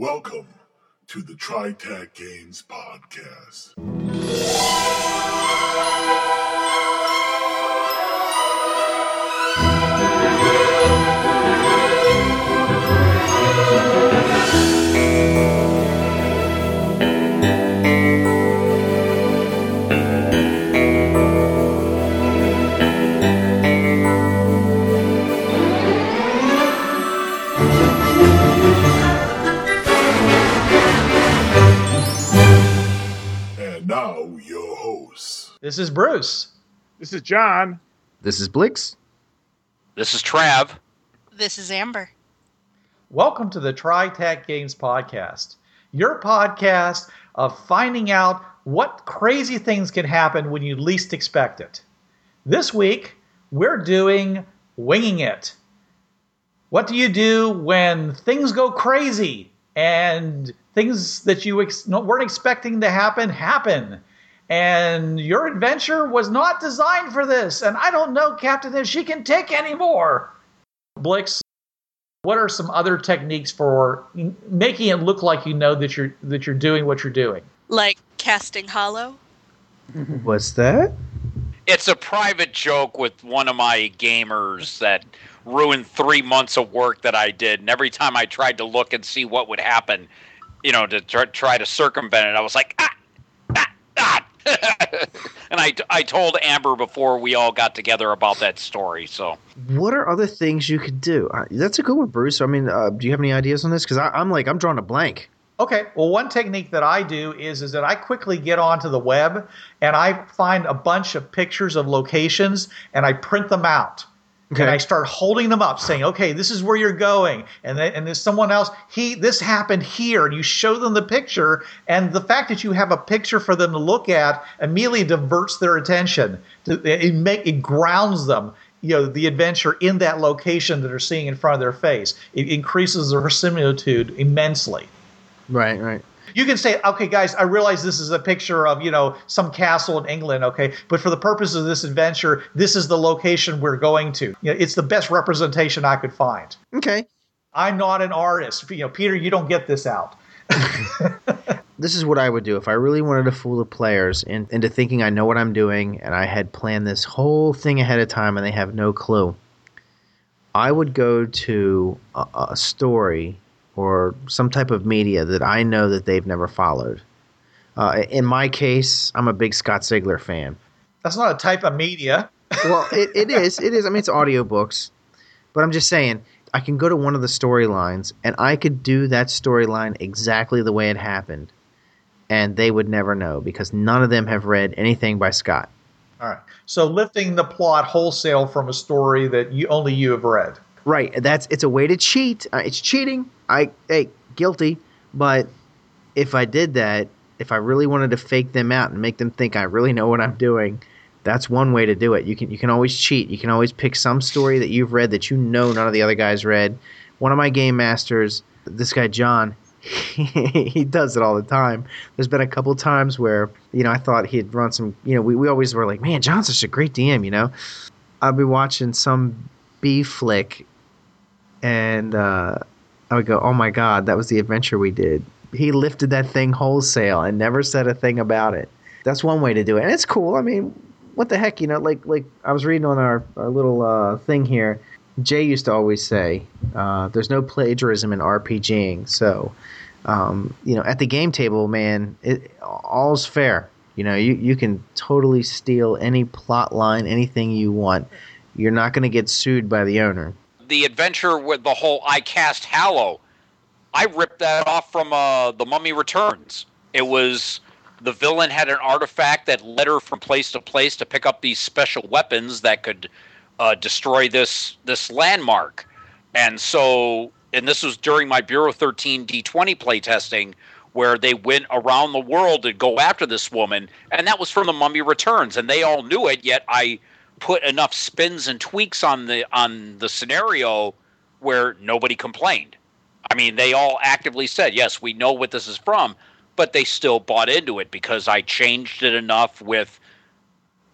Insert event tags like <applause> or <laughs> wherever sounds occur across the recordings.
Welcome to the TriTac Games Podcast. This is Bruce. This is John. This is Blix. This is Trav. This is Amber. Welcome to the TriTac Games Podcast, your podcast of finding out what crazy things can happen when you least expect it. This week, we're doing Winging It. What do you do when things go crazy and things that you ex- weren't expecting to happen happen? And your adventure was not designed for this, and I don't know, Captain, if she can take any more. Blix, what are some other techniques for making it look like you know that you're that you're doing what you're doing? Like casting hallow? <laughs> What's that? It's a private joke with one of my gamers that ruined three months of work that I did. And every time I tried to look and see what would happen, you know, to try, try to circumvent it, I was like, ah, ah. <laughs> and I, I told Amber before we all got together about that story. So What are other things you could do? Uh, that's a good one, Bruce. I mean, uh, do you have any ideas on this? Because I'm like, I'm drawing a blank. Okay, well, one technique that I do is is that I quickly get onto the web and I find a bunch of pictures of locations and I print them out. Okay. And I start holding them up, saying, "Okay, this is where you're going," and then, and there's someone else. He, this happened here, and you show them the picture, and the fact that you have a picture for them to look at immediately diverts their attention. It make it grounds them, you know, the adventure in that location that they're seeing in front of their face. It increases their similitude immensely. Right, right. You can say, okay, guys, I realize this is a picture of, you know, some castle in England, okay, but for the purpose of this adventure, this is the location we're going to. You know, it's the best representation I could find. Okay. I'm not an artist. You know, Peter, you don't get this out. <laughs> This is what I would do if I really wanted to fool the players in, into thinking I know what I'm doing and I had planned this whole thing ahead of time and they have no clue. I would go to a, a story or some type of media that I know that they've never followed. Uh, in my case, I'm a big Scott Sigler fan. That's not a type of media. <laughs> well, it, it is. It is. I mean, it's audiobooks. But I'm just saying, I can go to one of the storylines and I could do that storyline exactly the way it happened. And they would never know because none of them have read anything by Scott. All right. So lifting the plot wholesale from a story that you only you have read. Right. That's it's a way to cheat. Uh, it's cheating. I hey, guilty. But if I did that, if I really wanted to fake them out and make them think I really know what I'm doing, that's one way to do it. You can you can always cheat. You can always pick some story that you've read that you know none of the other guys read. One of my game masters, this guy John, <laughs> he does it all the time. There's been a couple times where, you know, I thought he'd run some, you know, we, we always were like, man, John's such a great DM, you know. I'd be watching some B flick and uh, I would go, oh my God, that was the adventure we did. He lifted that thing wholesale and never said a thing about it. That's one way to do it. And it's cool. I mean, what the heck, you know, like like I was reading on our, our little uh, thing here. Jay used to always say, uh, "There's no plagiarism in RPGing." So, um, you know, at the game table, man, it, all's fair. You know, you you can totally steal any plot line, anything you want. You're not going to get sued by the owner. The adventure with the whole I cast Hallow, I ripped that off from uh, the Mummy Returns. It was the villain had an artifact that led her from place to place to pick up these special weapons that could uh, destroy this this landmark. And so, and this was during my Bureau 13 D20 playtesting, where they went around the world to go after this woman, and that was from the Mummy Returns, and they all knew it. Yet I put enough spins and tweaks on the on the scenario where nobody complained. I mean, they all actively said, "Yes, we know what this is from," but they still bought into it because I changed it enough with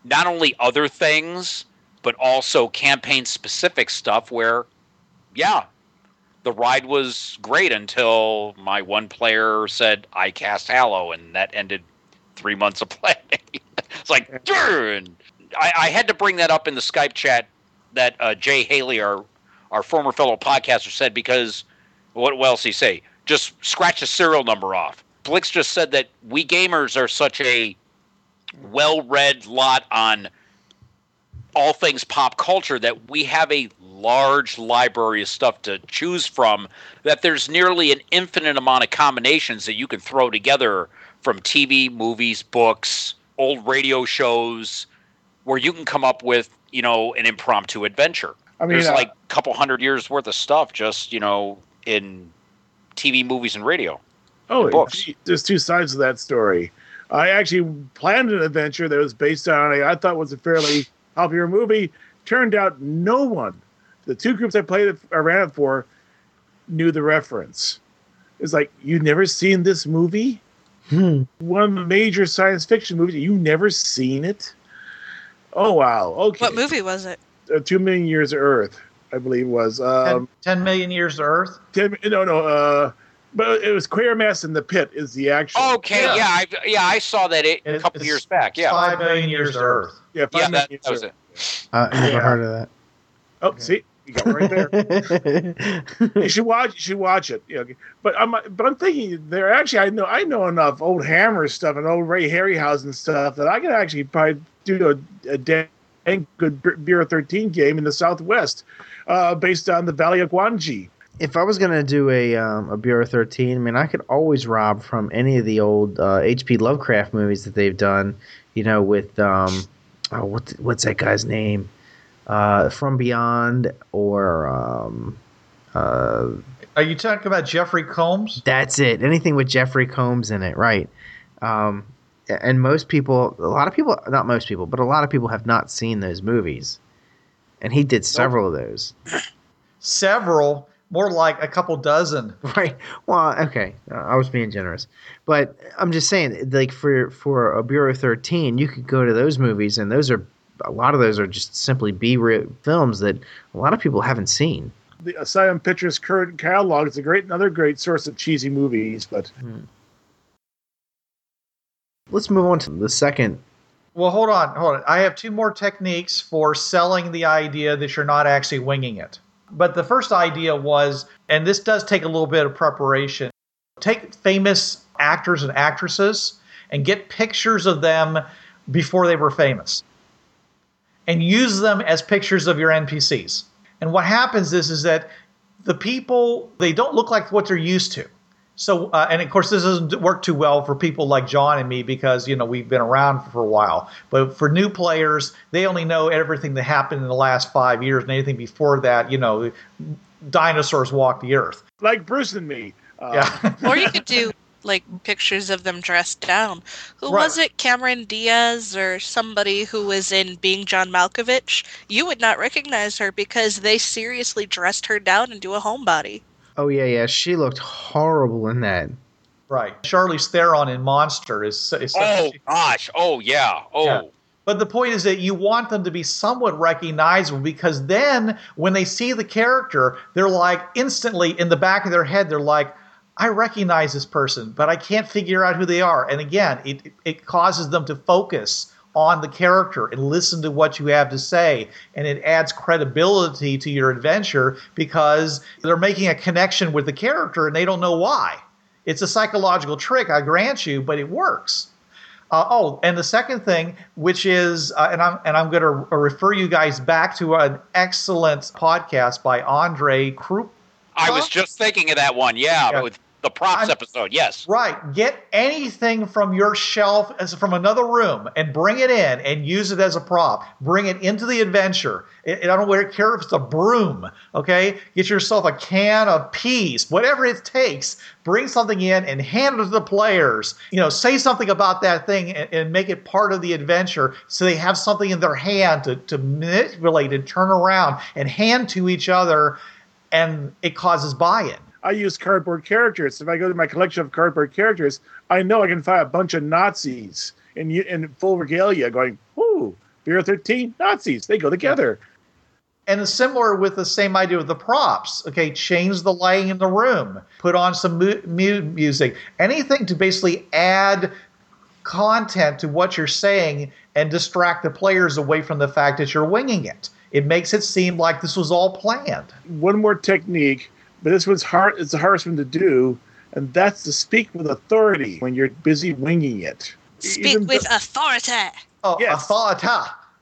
not only other things but also campaign specific stuff where yeah, the ride was great until my one player said I cast Hallow, and that ended three months of <laughs> playing. it's like, "Durn!" I, I had to bring that up in the Skype chat that uh, Jay Haley, our our former fellow podcaster, said because what, what else he say? Just scratch the serial number off. Blix just said that we gamers are such a well-read lot on all things pop culture that we have a large library of stuff to choose from that there's nearly an infinite amount of combinations that you can throw together from TV, movies, books, old radio shows where you can come up with, you know, an impromptu adventure. I mean, there's uh, like a couple hundred years worth of stuff just, you know, in TV, movies and radio. Oh, books. there's two sides to that story. I actually planned an adventure that was based on a I thought was a fairly popular movie. Turned out no one, the two groups I played it, I ran it for, knew the reference. It's like you've never seen this movie, Hmm. one of the major science fiction movies. You never seen it? Oh wow! Okay, What movie was it? Uh, Two Million Years of Earth, I believe was. Um, 10, 10 million years to Earth. ten, no, no. Uh, but it was Quatermass in the Pit is the actual. Okay, Yeah. yeah, I, yeah, I saw that it, a couple it's years back. Yeah, Five million years to Earth. yeah, yeah, Five that, Million that was Years it. Uh, never Yeah. heard of that. Oh, see, you got right there. <laughs> you should watch. You should watch it. Yeah, okay. but I'm but I'm thinking there actually I know I know enough old Hammer stuff and old Ray Harryhausen stuff that I could actually probably do a, a dang good Bureau 13 game in the Southwest, uh, based on the Valley of Gwangi. if I was gonna do a um, a Bureau 13, I mean, I could always rob from any of the old uh, H.P. Lovecraft movies that they've done. You know, with um, oh, what's what's that guy's name? Uh, From Beyond, or um, uh, Are you talking about Jeffrey Combs? that's it. Anything with Jeffrey Combs in it, right? Um, and most people, a lot of people, not most people, but a lot of people have not seen those movies. And he did several of those. Several, more like a couple dozen. <laughs> Right. Well, okay. Uh, I was being generous, but I'm just saying, like for for a Bureau 13, you could go to those movies, and those are a lot of those are just simply B films that a lot of people haven't seen. The Asylum Pictures current catalog is a great another great source of cheesy movies, but hmm. Let's move on to the second. Well, hold on, hold on. I have two more techniques for selling the idea that you're not actually winging it. But the first idea was, and this does take a little bit of preparation, take famous actors and actresses and get pictures of them before they were famous and use them as pictures of your NPCs. And what happens is, is that the people, they don't look like what they're used to. So, uh, and of course, this doesn't work too well for people like John and me because, you know, we've been around for a while. But for new players, they only know everything that happened in the last five years and anything before that, you know, dinosaurs walked the earth. like Bruce and me. Uh, Yeah. Or you could do like pictures of them dressed down. Who Right. was it? Cameron Diaz or somebody who was in Being John Malkovich? You would not recognize her because they seriously dressed her down into a homebody. Oh yeah, yeah. She looked horrible in that. right. Charlize Theron in Monster is, is Oh gosh! Oh yeah! Oh, Yeah. But the point is that you want them to be somewhat recognizable because then when they see the character, they're like instantly in the back of their head, they're like, I recognize this person, but I can't figure out who they are. And again, it, it causes them to focus on the character and listen to what you have to say. And it adds credibility to your adventure because they're making a connection with the character and they don't know why. It's a psychological trick, I grant you, but it works. Uh, oh, and the second thing, which is, uh, and I'm and I'm going to refer you guys back to an excellent podcast by Andre Krupp. I was just thinking of that one. Yeah, Yeah. with the props I'm- episode. Yes. Right, get anything from your shelf as from another room and bring it in and use it as a prop. Bring it into the adventure. It, I don't care if it's a broom. Okay, get yourself a can of peas, whatever it takes. Bring something in and hand it to the players. You know, say something about that thing and, and make it part of the adventure, so they have something in their hand to, to manipulate and turn around and hand to each other, and it causes buy-in. I use cardboard characters. If I go to my collection of cardboard characters, I know I can find a bunch of Nazis in in full regalia going, "Ooh, Bureau 13 Nazis. They go together." And it's similar with the same idea with the props. Okay, change the lighting in the room, put on some mu- mu- music, anything to basically add content to what you're saying and distract the players away from the fact that you're winging it. It makes it seem like this was all planned. One more technique, but this one's hard. It's the hardest one to do, and that's to speak with authority when you're busy winging it. Speak Even with the- authority. Oh, Yes. authority.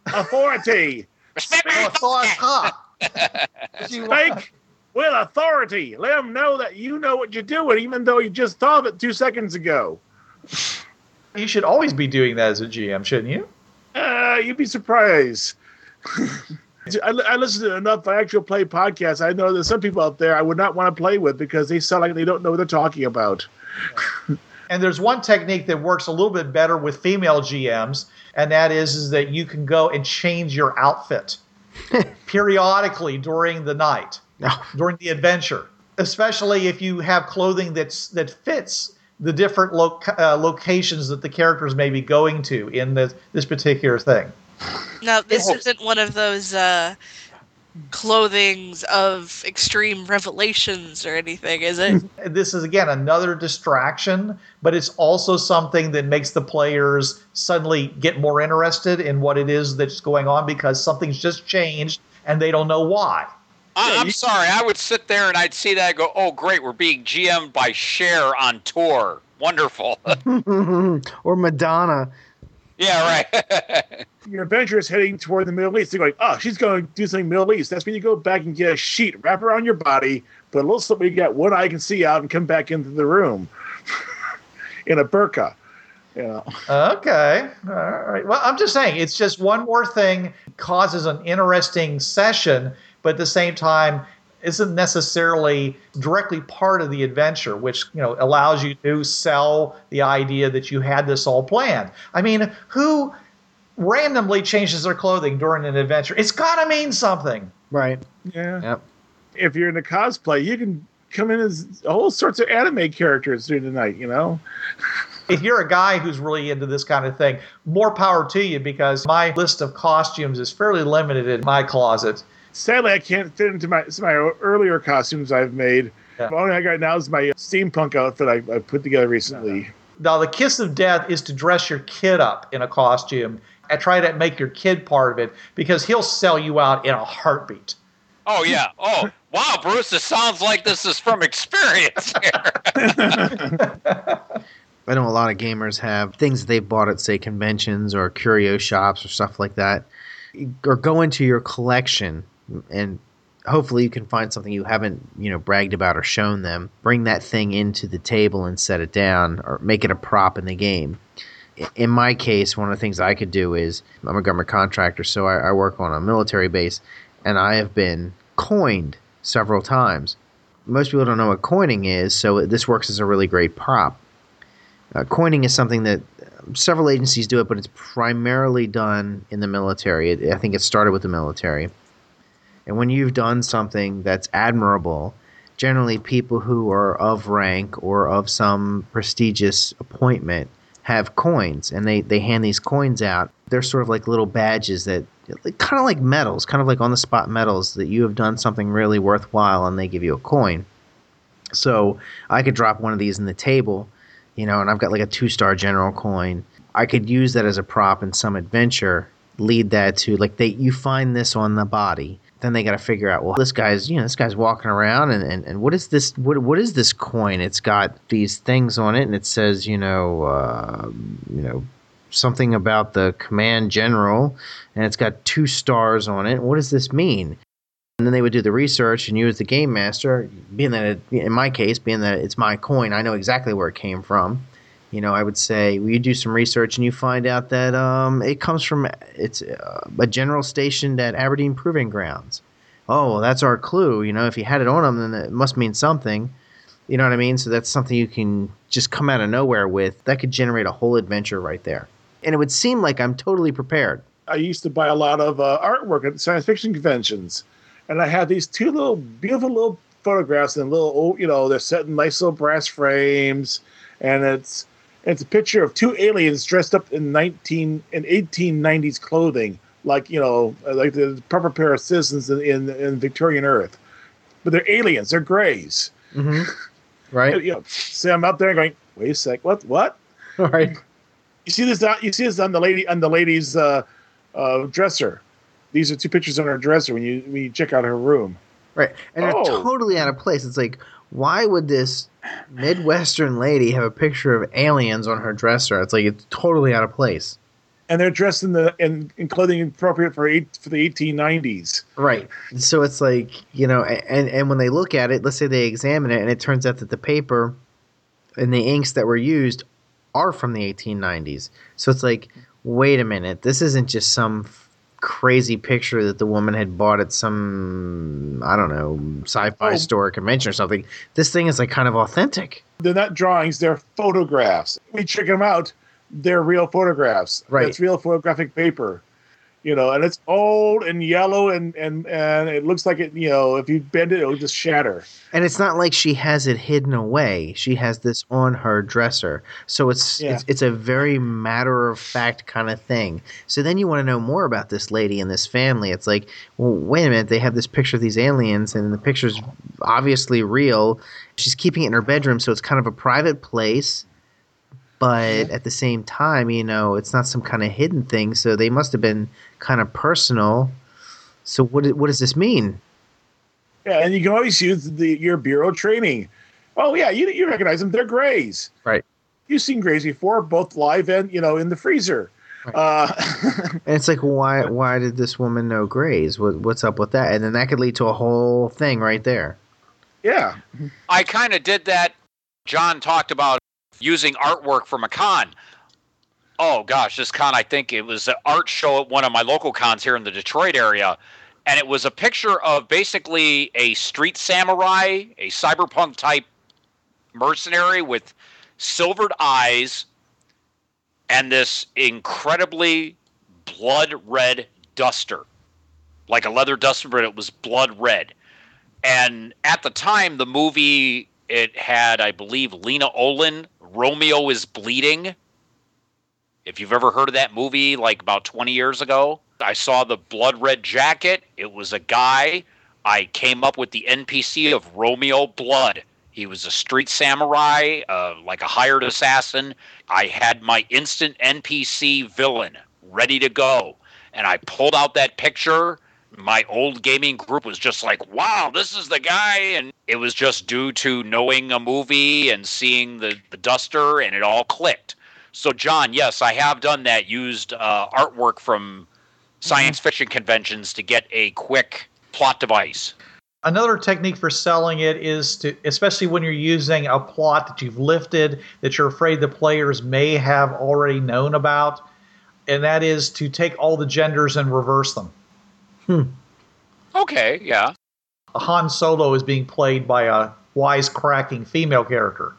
authority. Respect my Authority. Speak with authority. Let them know that you know what you're doing, even though you just thought of it two seconds ago. You should always be doing that as a GM, shouldn't you? Uh, you'd be surprised. <laughs> I, I listen to enough actual play podcasts. I know there's some people out there I would not want to play with because they sound like they don't know what they're talking about. <laughs> And there's one technique that works a little bit better with female GMs, and that is, is that you can go and change your outfit <laughs> periodically during the night, Oh, during the adventure, especially if you have clothing that's that fits the different loc- uh, locations that the characters may be going to in this this particular thing. Now, this Oh. isn't one of those uh, clothings of extreme revelations or anything, is it? <laughs> This is again another distraction, but it's also something that makes the players suddenly get more interested in what it is that's going on because something's just changed and they don't know why. I, I'm sorry. I would sit there and I'd see that and go, oh, great. We're being GM'd by Cher on tour. Wonderful. <laughs> or Madonna. <laughs> yeah, right. Your adventure is heading toward the Middle East. They're going, oh, she's going to do something Middle East. That's when you go back and get a sheet, wrap around your body, put a little something you got one eye can see out, and come back into the room <laughs> in a burqa. You know. Okay. All right. Well, I'm just saying it's just one more thing causes an interesting session, but at the same time isn't necessarily directly part of the adventure, which you know allows you to sell the idea that you had this all planned. I mean, who randomly changes their clothing during an adventure? It's got to mean something. Right. Yeah. Yep. If you're into cosplay, you can come in as all sorts of anime characters during the night. You know. <laughs> if you're a guy who's really into this kind of thing, more power to you because my list of costumes is fairly limited in my closet. Sadly, I can't fit into my some of my earlier costumes I've made. Yeah. The only I got now is my steampunk outfit I, I put together recently. Now, the kiss of death is to dress your kid up in a costume and try to make your kid part of it because he'll sell you out in a heartbeat. oh, yeah. Oh, wow, Bruce. This sounds like this is from experience here. <laughs> I know a lot of gamers have things that they've bought at, say, conventions or curio shops or stuff like that. Or go into your collection and hopefully you can find something you haven't, you know, bragged about or shown them. Bring that thing into the table and set it down or make it a prop in the game. In my case, one of the things I could do is I'm a government contractor, so I, I work on a military base, and I have been coined several times. Most people don't know what coining is, so this works as a really great prop. Uh, coining is something that several agencies do it, but it's primarily done in the military. It, I think it started with the military. And when you've done something that's admirable, generally people who are of rank or of some prestigious appointment have coins, and they, they hand these coins out. They're sort of like little badges that, kind of like medals, kind of like on the spot medals that you have done something really worthwhile, and they give you a coin. So I could drop one of these in the table you know, and I've got like a two star general coin. I could use that as a prop in some adventure, lead that to like they you find this on the body. Then they got to figure out, well, this guy's, you know, this guy's walking around, and, and, and what is this? What what is this coin? It's got these things on it, and it says, you know, uh, you know, something about the command general, and it's got two stars on it. What does this mean? And then they would do the research, and you, as the game master, being that it, in my case, being that it's my coin, I know exactly where it came from. You know, I would say you do some research and you find out that um, it comes from it's uh, a general stationed at Aberdeen Proving Grounds. Oh, well, that's our clue. You know, if you had it on them, then it must mean something. You know what I mean? So that's something you can just come out of nowhere with. That could generate a whole adventure right there. And it would seem like I'm totally prepared. I used to buy a lot of uh, artwork at science fiction conventions, and I had these two little beautiful little photographs and little you know, they're set in nice little brass frames, and it's it's a picture of two aliens dressed up in nineteen in eighteen nineties clothing, like you know, like the proper pair of citizens in in, in Victorian Earth, but they're aliens. They're grays. hmm <laughs> Right. You know, see, I'm up there going, wait a sec, what, what? <laughs> Right. You see this? on- You see this on the lady on the lady's uh, uh, dresser. These are two pictures on her dresser when you when you check out her room. Right. And Oh. they're totally out of place. It's like, why would this Midwestern lady have a picture of aliens on her dresser? It's like it's totally out of place. and they're dressed in the in, in clothing appropriate for eight for the 1890s. Right. So it's like, you know, and and when they look at it, let's say they examine it and it turns out that the paper and the inks that were used are from the 1890s. So it's like, wait a minute, this isn't just some crazy picture that the woman had bought at some I don't know, sci-fi Oh. store or convention or something. This thing is like kind of authentic. They're not drawings; they're photographs. We check them out; they're real photographs. Right. It's real photographic paper. You know, and it's old and yellow, and and and it looks like it. You know, if you bend it, it'll just shatter. And it's not like she has it hidden away. She has this on her dresser. So it's Yeah. it's it's a very matter of fact kind of thing. So then you want to know more about this lady and this family. It's like, well, wait a minute, they have this picture of these aliens and the picture's obviously real. She's keeping it in her bedroom, so it's kind of a private place. But at the same time, you know, it's not some kind of hidden thing, so they must have been kind of personal. So what what does this mean? Yeah, and you can always use the your bureau training. Oh yeah, you you recognize them? They're grays. Right. You've seen grays before, both live and you know in the freezer. Right. Uh, <laughs> And it's like, why? Why did this woman know Grays? What, what's up with that? And then that could lead to a whole thing right there. yeah, I kind of did that. John talked about using artwork from a con. Oh gosh, this con, I think it was an art show at one of my local cons here in the Detroit area. And it was a picture of basically a street samurai, a cyberpunk type mercenary with silvered eyes and this incredibly blood red duster. Like a leather duster, but it was blood red. And at the time, the movie it had, I believe, Lena Olin. Romeo is bleeding. If you've ever heard of that movie, like about 20 years ago, I saw the blood red jacket. It was a guy. I came up with the NPC of Romeo Blood. He was a street samurai, uh, like a hired assassin. I had my instant NPC villain ready to go. And I pulled out that picture my old gaming group was just like, wow, this is the guy. And it was just due to knowing a movie and seeing the, the duster, and it all clicked. So, John, yes, I have done that, used uh, artwork from science fiction conventions to get a quick plot device. Another technique for selling it is to, especially when you're using a plot that you've lifted that you're afraid the players may have already known about, and that is to take all the genders and reverse them. Okay, yeah. Han Solo is being played by a wisecracking female character.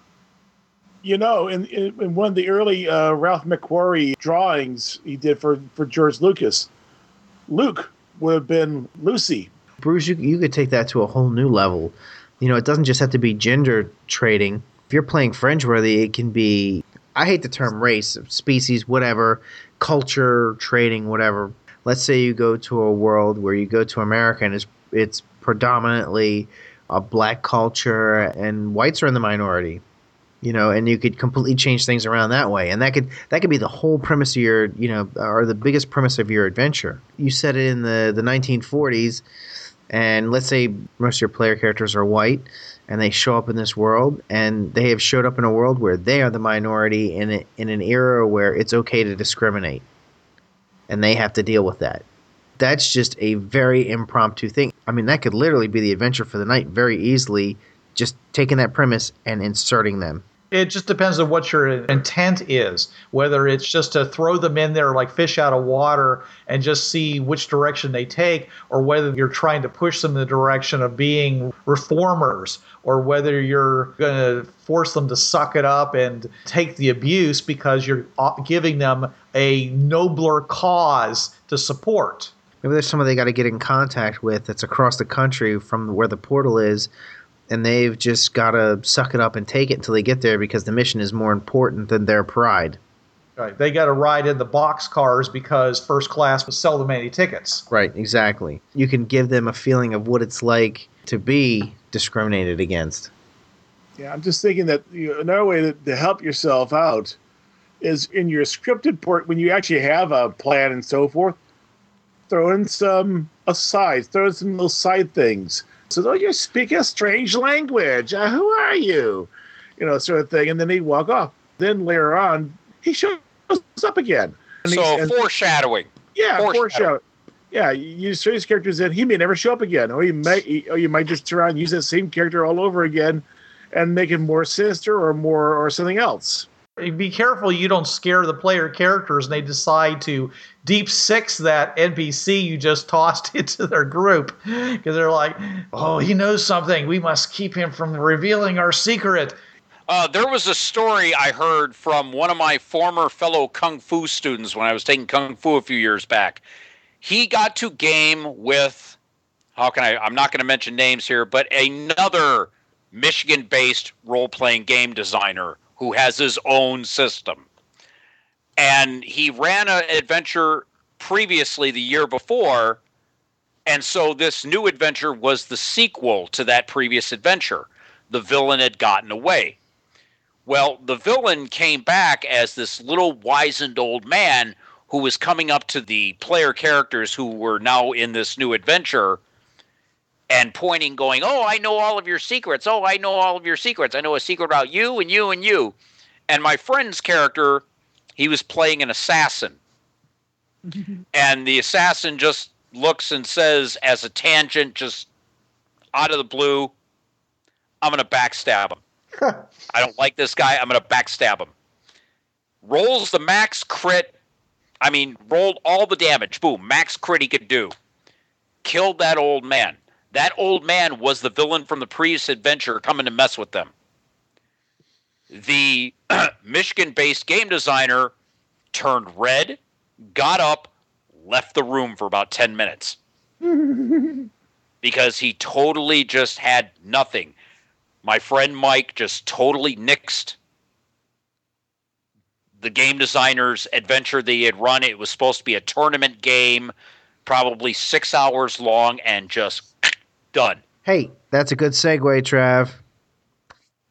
you know, in, in, in one of the early uh, Ralph McQuarrie drawings he did for for George Lucas, Luke would have been Lucy. Bruce, you, you could take that to a whole new level. You know, it doesn't just have to be gender trading. If you're playing Fringeworthy, it can be, I hate the term race, species, whatever, culture, trading, whatever. Let's say you go to a world where you go to America and it's, it's predominantly a black culture and whites are in the minority. You know, and you could completely change things around that way, and that could that could be the whole premise of your, you know, or the biggest premise of your adventure. You set it in the the 1940s, and let's say most of your player characters are white and they show up in this world and they have showed up in a world where they are the minority in a, in an era where it's okay to discriminate and they have to deal with that. That's just a very impromptu thing. I mean that could literally be the adventure for the night very easily just taking that premise and inserting them. It just depends on what your intent is, whether it's just to throw them in there like fish out of water and just see which direction they take, or whether you're trying to push them in the direction of being reformers, or whether you're going to force them to suck it up and take the abuse because you're giving them a nobler cause to support. maybe there's somebody they got to get in contact with that's across the country from where the portal is and they've just got to suck it up and take it until they get there because the mission is more important than their pride Right. They got to ride in the box cars because first class was seldom any tickets. Right, exactly. You can give them a feeling of what it's like to be discriminated against. Yeah, I'm just thinking that you know, another way to, to help yourself out is in your scripted port when you actually have a plan and so forth. Throw in some asides, throw in some little side things. So, oh, you speak a strange language. Uh, who are you? You know, sort of thing. And then he'd walk off. Then later on, he shows up again. And So and- foreshadowing. yeah, Foreshadow. foreshadow. Yeah, you show these characters in. He may never show up again, or you might, or you might just turn around and use that same character all over again, and make him more sinister or more or something else. Be careful you don't scare the player characters and they decide to deep six that NPC you just <laughs> tossed into their group because they're like, oh, he knows something. We must keep him from revealing our secret. Uh, there was a story I heard from one of my former fellow kung fu students when I was taking kung fu a few years back. He got to game with, how can I? I'm not going to mention names here, but another Michigan-based role-playing game designer who has his own system, and he ran an adventure previously the year before, and so this new adventure was the sequel to that previous adventure. The villain had gotten away. Well, the villain came back as this little wizened old man who was coming up to the player characters who were now in this new adventure and pointing, going, Oh, I know all of your secrets. Oh, I know all of your secrets. I know a secret about you and you and you. And my friend's character, he was playing an assassin. <laughs> and the assassin just looks and says, as a tangent, just out of the blue, I'm going to backstab him. I don't like this guy. I'm going to backstab him. Rolls the max crit. I mean, rolled all the damage. Boom, max crit he could do. Killed that old man. That old man was the villain from the previous adventure coming to mess with them. The <clears throat> Michigan based game designer turned red, got up, left the room for about 10 minutes <laughs> because he totally just had nothing. My friend Mike just totally nixed the game designer's adventure that he had run. It was supposed to be a tournament game, probably six hours long, and just done. Hey, that's a good segue, Trav.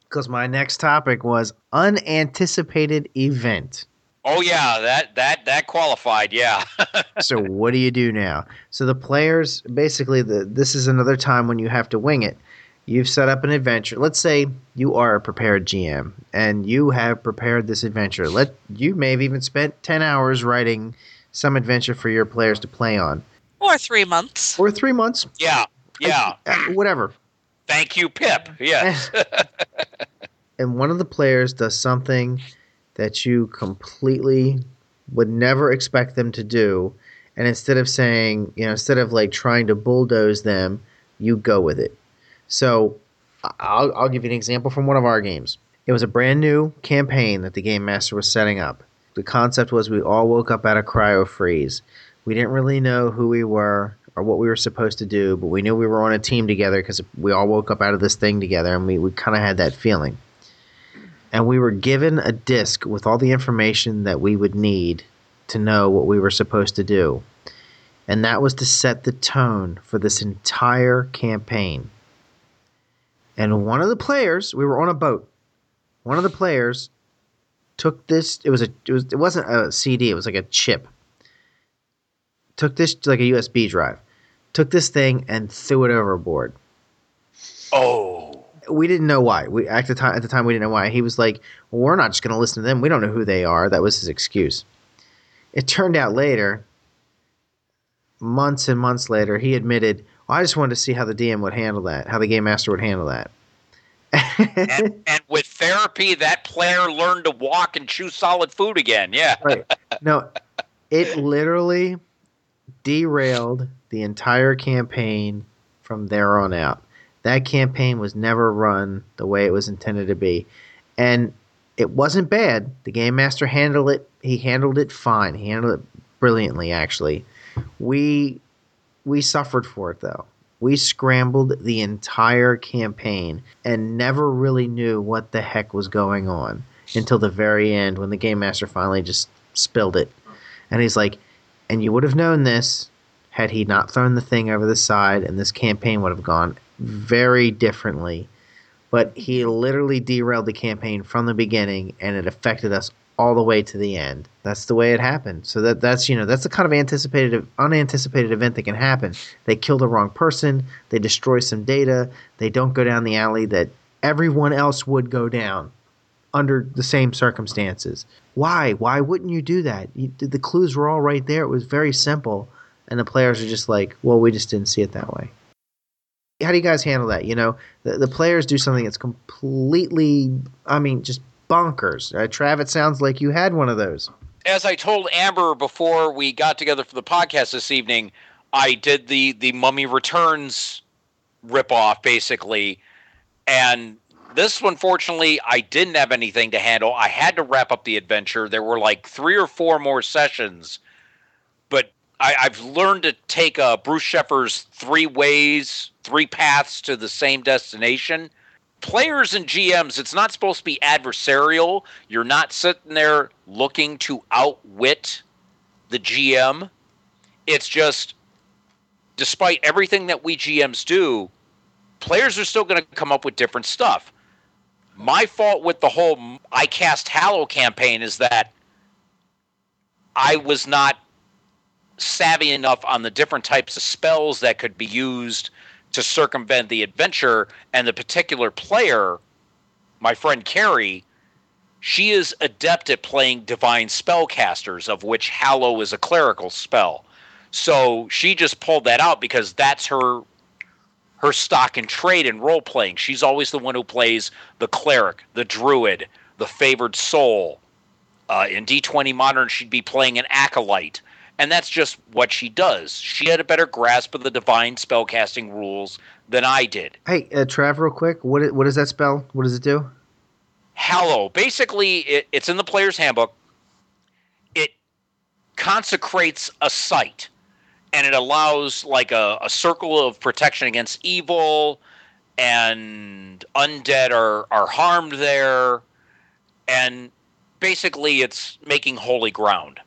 Because my next topic was unanticipated event. Oh yeah, that that that qualified. Yeah, <laughs> so what do you do now? So the players basically the this is another time when you have to wing it. You've set up an adventure. Let's say you are a prepared GM and you have prepared this adventure. Let you may have even spent 10 hours writing some adventure for your players to play on Or three months. or 3 months, yeah, yeah. uh, whatever. Thank you, Pip. Yes. <laughs> and one of the players does something that you completely would never expect them to do and instead of saying you know instead of like trying to bulldoze them you go with it so I- I'll, I'll give you an example from one of our games it was a brand new campaign that the game master was setting up the concept was we all woke up out of cryo freeze we didn't really know who we were or what we were supposed to do but we knew we were on a team together because we all woke up out of this thing together and we, we kind of had that feeling and we were given a disc with all the information that we would need to know what we were supposed to do. And that was to set the tone for this entire campaign. And one of the players, we were on a boat. One of the players took this it was a it was it wasn't a CD, it was like a chip. Took this like a USB drive. Took this thing and threw it overboard oh, we didn't know why. We at the time at the time we didn't know why. He was like, well, "We're not just going to listen to them. We don't know who they are." That was his excuse. It turned out later, months and months later, he admitted, well, "I just wanted to see how the DM would handle that, how the game master would handle that." and, <laughs> and with therapy, that player learned to walk and chew solid food again. Yeah. right. No, it <laughs> literally derailed the entire campaign from there on out. That campaign was never run the way it was intended to be. And it wasn't bad. The game master handled it. He handled it fine. He handled it brilliantly actually. We we suffered for it though. We scrambled the entire campaign and never really knew what the heck was going on. until the very end when the game master finally just spilled it. And he's like, and you would have known this had he not thrown the thing over the side, and this campaign would have gone very differently. But he literally derailed the campaign from the beginning, and it affected us all the way to the end. That's the way it happened. So that that's you know that's the kind of anticipated unanticipated event that can happen. They kill the wrong person. They destroy some data. They don't go down the alley that everyone else would go down under the same circumstances. Why? Why wouldn't you do that? You, the clues were all right there. It was very simple, and the players are just like, well, we just didn't see it that way. How do you guys handle that? You know, the, the players do something that's completely, I mean, just bonkers. Uh, Trav, it sounds like you had one of those. As I told Amber before we got together for the podcast this evening, I did the the Mummy Returns ripoff basically, and this one, fortunately, I didn't have anything to handle. I had to wrap up the adventure. There were like three or four more sessions, I, have learned to take uh, Bruce Sheffer's three ways, three paths to the same destination. Players and GMs, it's not supposed to be adversarial. You're not sitting there looking to outwit the GM. It's just, despite everything that we GMs do, players are still going to come up with different stuff my fault with the whole I cast Hallow campaign is that I was not savvy enough on the different types of spells that could be used to circumvent the adventure and the particular player my friend Carrie she is adept at playing divine spellcasters of which hallow is a clerical spell so she just pulled that out because that's her her stock and trade in role playing. She's always the one who plays the cleric, the druid, the favored soul. Uh, in D20 Modern, she'd be playing an acolyte. And that's just what she does. She had a better grasp of the divine spellcasting rules than I did. Hey, uh, Trav, real quick, what is, what is that spell? What does it do? Hallow. Basically, it, it's in the player's handbook. It consecrates a site and it allows like a, a circle of protection against evil and undead are are harmed there and basically it's making holy ground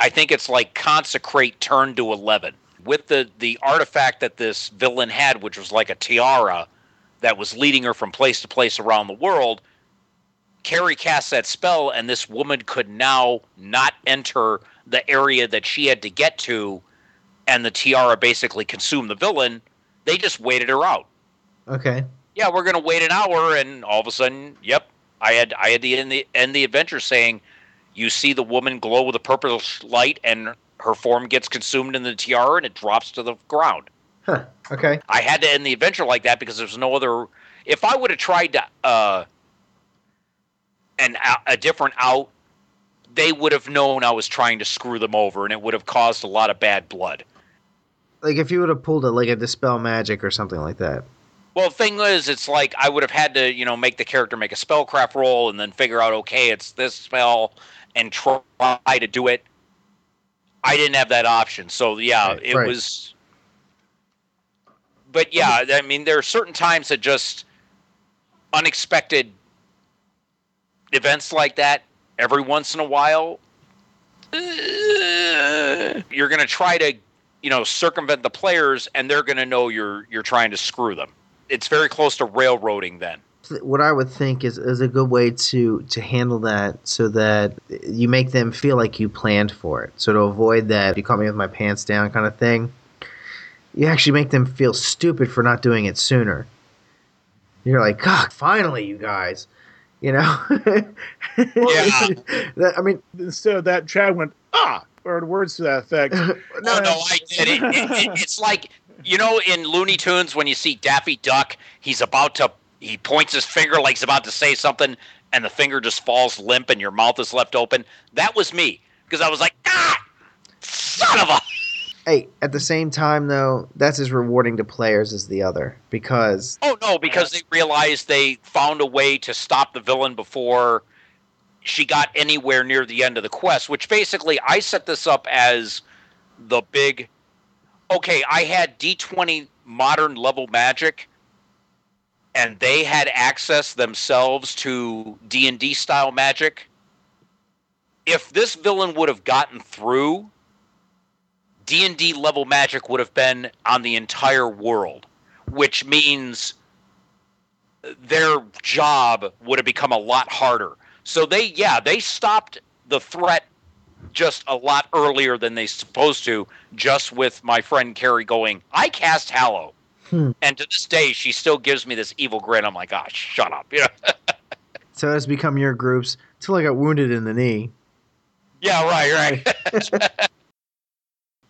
i think it's like consecrate turn to 11 with the the artifact that this villain had which was like a tiara that was leading her from place to place around the world carrie cast that spell and this woman could now not enter the area that she had to get to and the tiara basically consumed the villain, they just waited her out. Okay. Yeah, we're gonna wait an hour, and all of a sudden, yep, I had I had the end the end the adventure saying, you see the woman glow with a purple light, and her form gets consumed in the tiara, and it drops to the ground. Huh. Okay. I had to end the adventure like that because there's no other. If I would have tried to uh, an a different out, they would have known I was trying to screw them over, and it would have caused a lot of bad blood like if you would have pulled it like a dispel magic or something like that. Well, the thing is, it's like I would have had to, you know, make the character make a spellcraft roll and then figure out, okay, it's this spell, and try to do it. I didn't have that option, so yeah, right, it right. was. But yeah, I mean, there are certain times that just unexpected events like that every once in a while. You're going to try to you know circumvent the players and they're going to know you're you're trying to screw them it's very close to railroading then. What i would think is, is a good way to to handle that so that you make them feel like you planned for it. So to avoid that you caught me with my pants down kind of thing you actually make them feel stupid for not doing it sooner. You're like god finally you guys you know? <laughs> Yeah. i mean instead of that chad went ah or words to that effect. <laughs> no, no, <laughs> no, I did. It, it, it, <laughs> it's like you know in Looney Tunes when you see Daffy Duck, he's about to he points his finger like he's about to say something, and the finger just falls limp, and your mouth is left open. That was me because I was like, ah, son of a. Hey, at the same time though, that's as rewarding to players as the other because. Oh no! Because they realized they found a way to stop the villain before she got anywhere near the end of the quest, which basically I set this up as the big okay, I had D20 modern level magic and they had access themselves to D&D style magic, if this villain would have gotten through, D&D level magic would have been on the entire world, which means their job would have become a lot harder. So they yeah, they stopped the threat just a lot earlier than they supposed to just with my friend Carrie going, "I cast Hallow." Hmm. And to this day, she still gives me this evil grin. I'm like, "Ah, shut up." <laughs> You know? So that's become your groups until I got wounded in the knee. yeah, right, right. <laughs>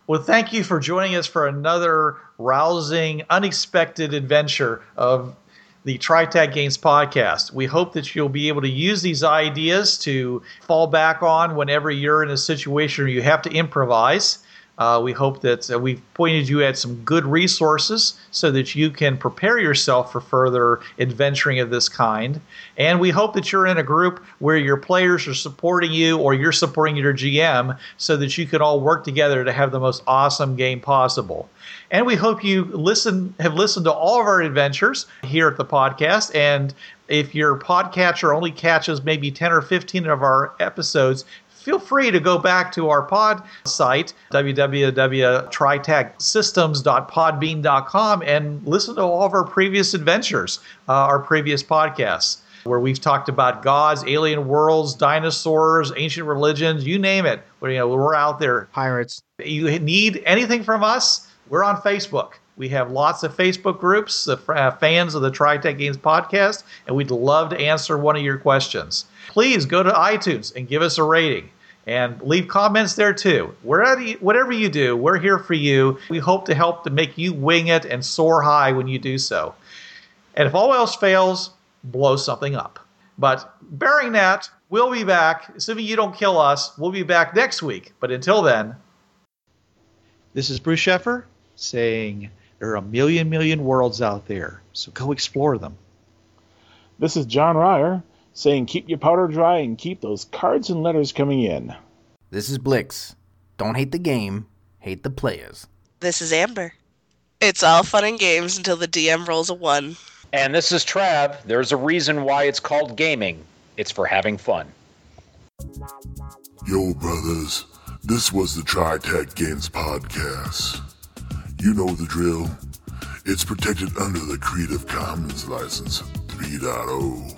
Well, thank you for joining us for another rousing, unexpected adventure of the TriTac Games podcast. We hope that you'll be able to use these ideas to fall back on whenever you're in a situation where you have to improvise. Uh, we hope that uh, we've pointed you at some good resources so that you can prepare yourself for further adventuring of this kind. And we hope that you're in a group where your players are supporting you or you're supporting your GM so that you can all work together to have the most awesome game possible. And we hope you listen have listened to all of our adventures here at the podcast. And if your podcatcher only catches maybe 10 or 15 of our episodes, feel free to go back to our pod site, www.tritacsystems.podbean.com, and listen to all of our previous adventures, uh, our previous podcasts, where we've talked about gods, alien worlds, dinosaurs, ancient religions, you name it. We're, you know, we're out there. Pirates. You need anything from us, we're on Facebook. We have lots of Facebook groups, the uh, fans of the TriTac Games podcast, and we'd love to answer one of your questions. Please go to iTunes and give us a rating and leave comments there too. Wherever you, whatever you do, we're here for you. We hope to help to make you wing it and soar high when you do so. And if all else fails, blow something up. But bearing that, we'll be back. Assuming you don't kill us, we'll be back next week. But until then, this is Bruce Sheffer saying there are a million, million worlds out there, so go explore them. This is John Ryer saying keep your powder dry and keep those cards and letters coming in. This is Blix. Don't hate the game, hate the players. This is Amber. It's all fun and games until the DM rolls a one. and this is Trav. There's a reason why it's called gaming. It's for having fun. Yo, brothers, this was the TriTac Games Podcast. You know the drill. It's protected under the Creative Commons License 3.0.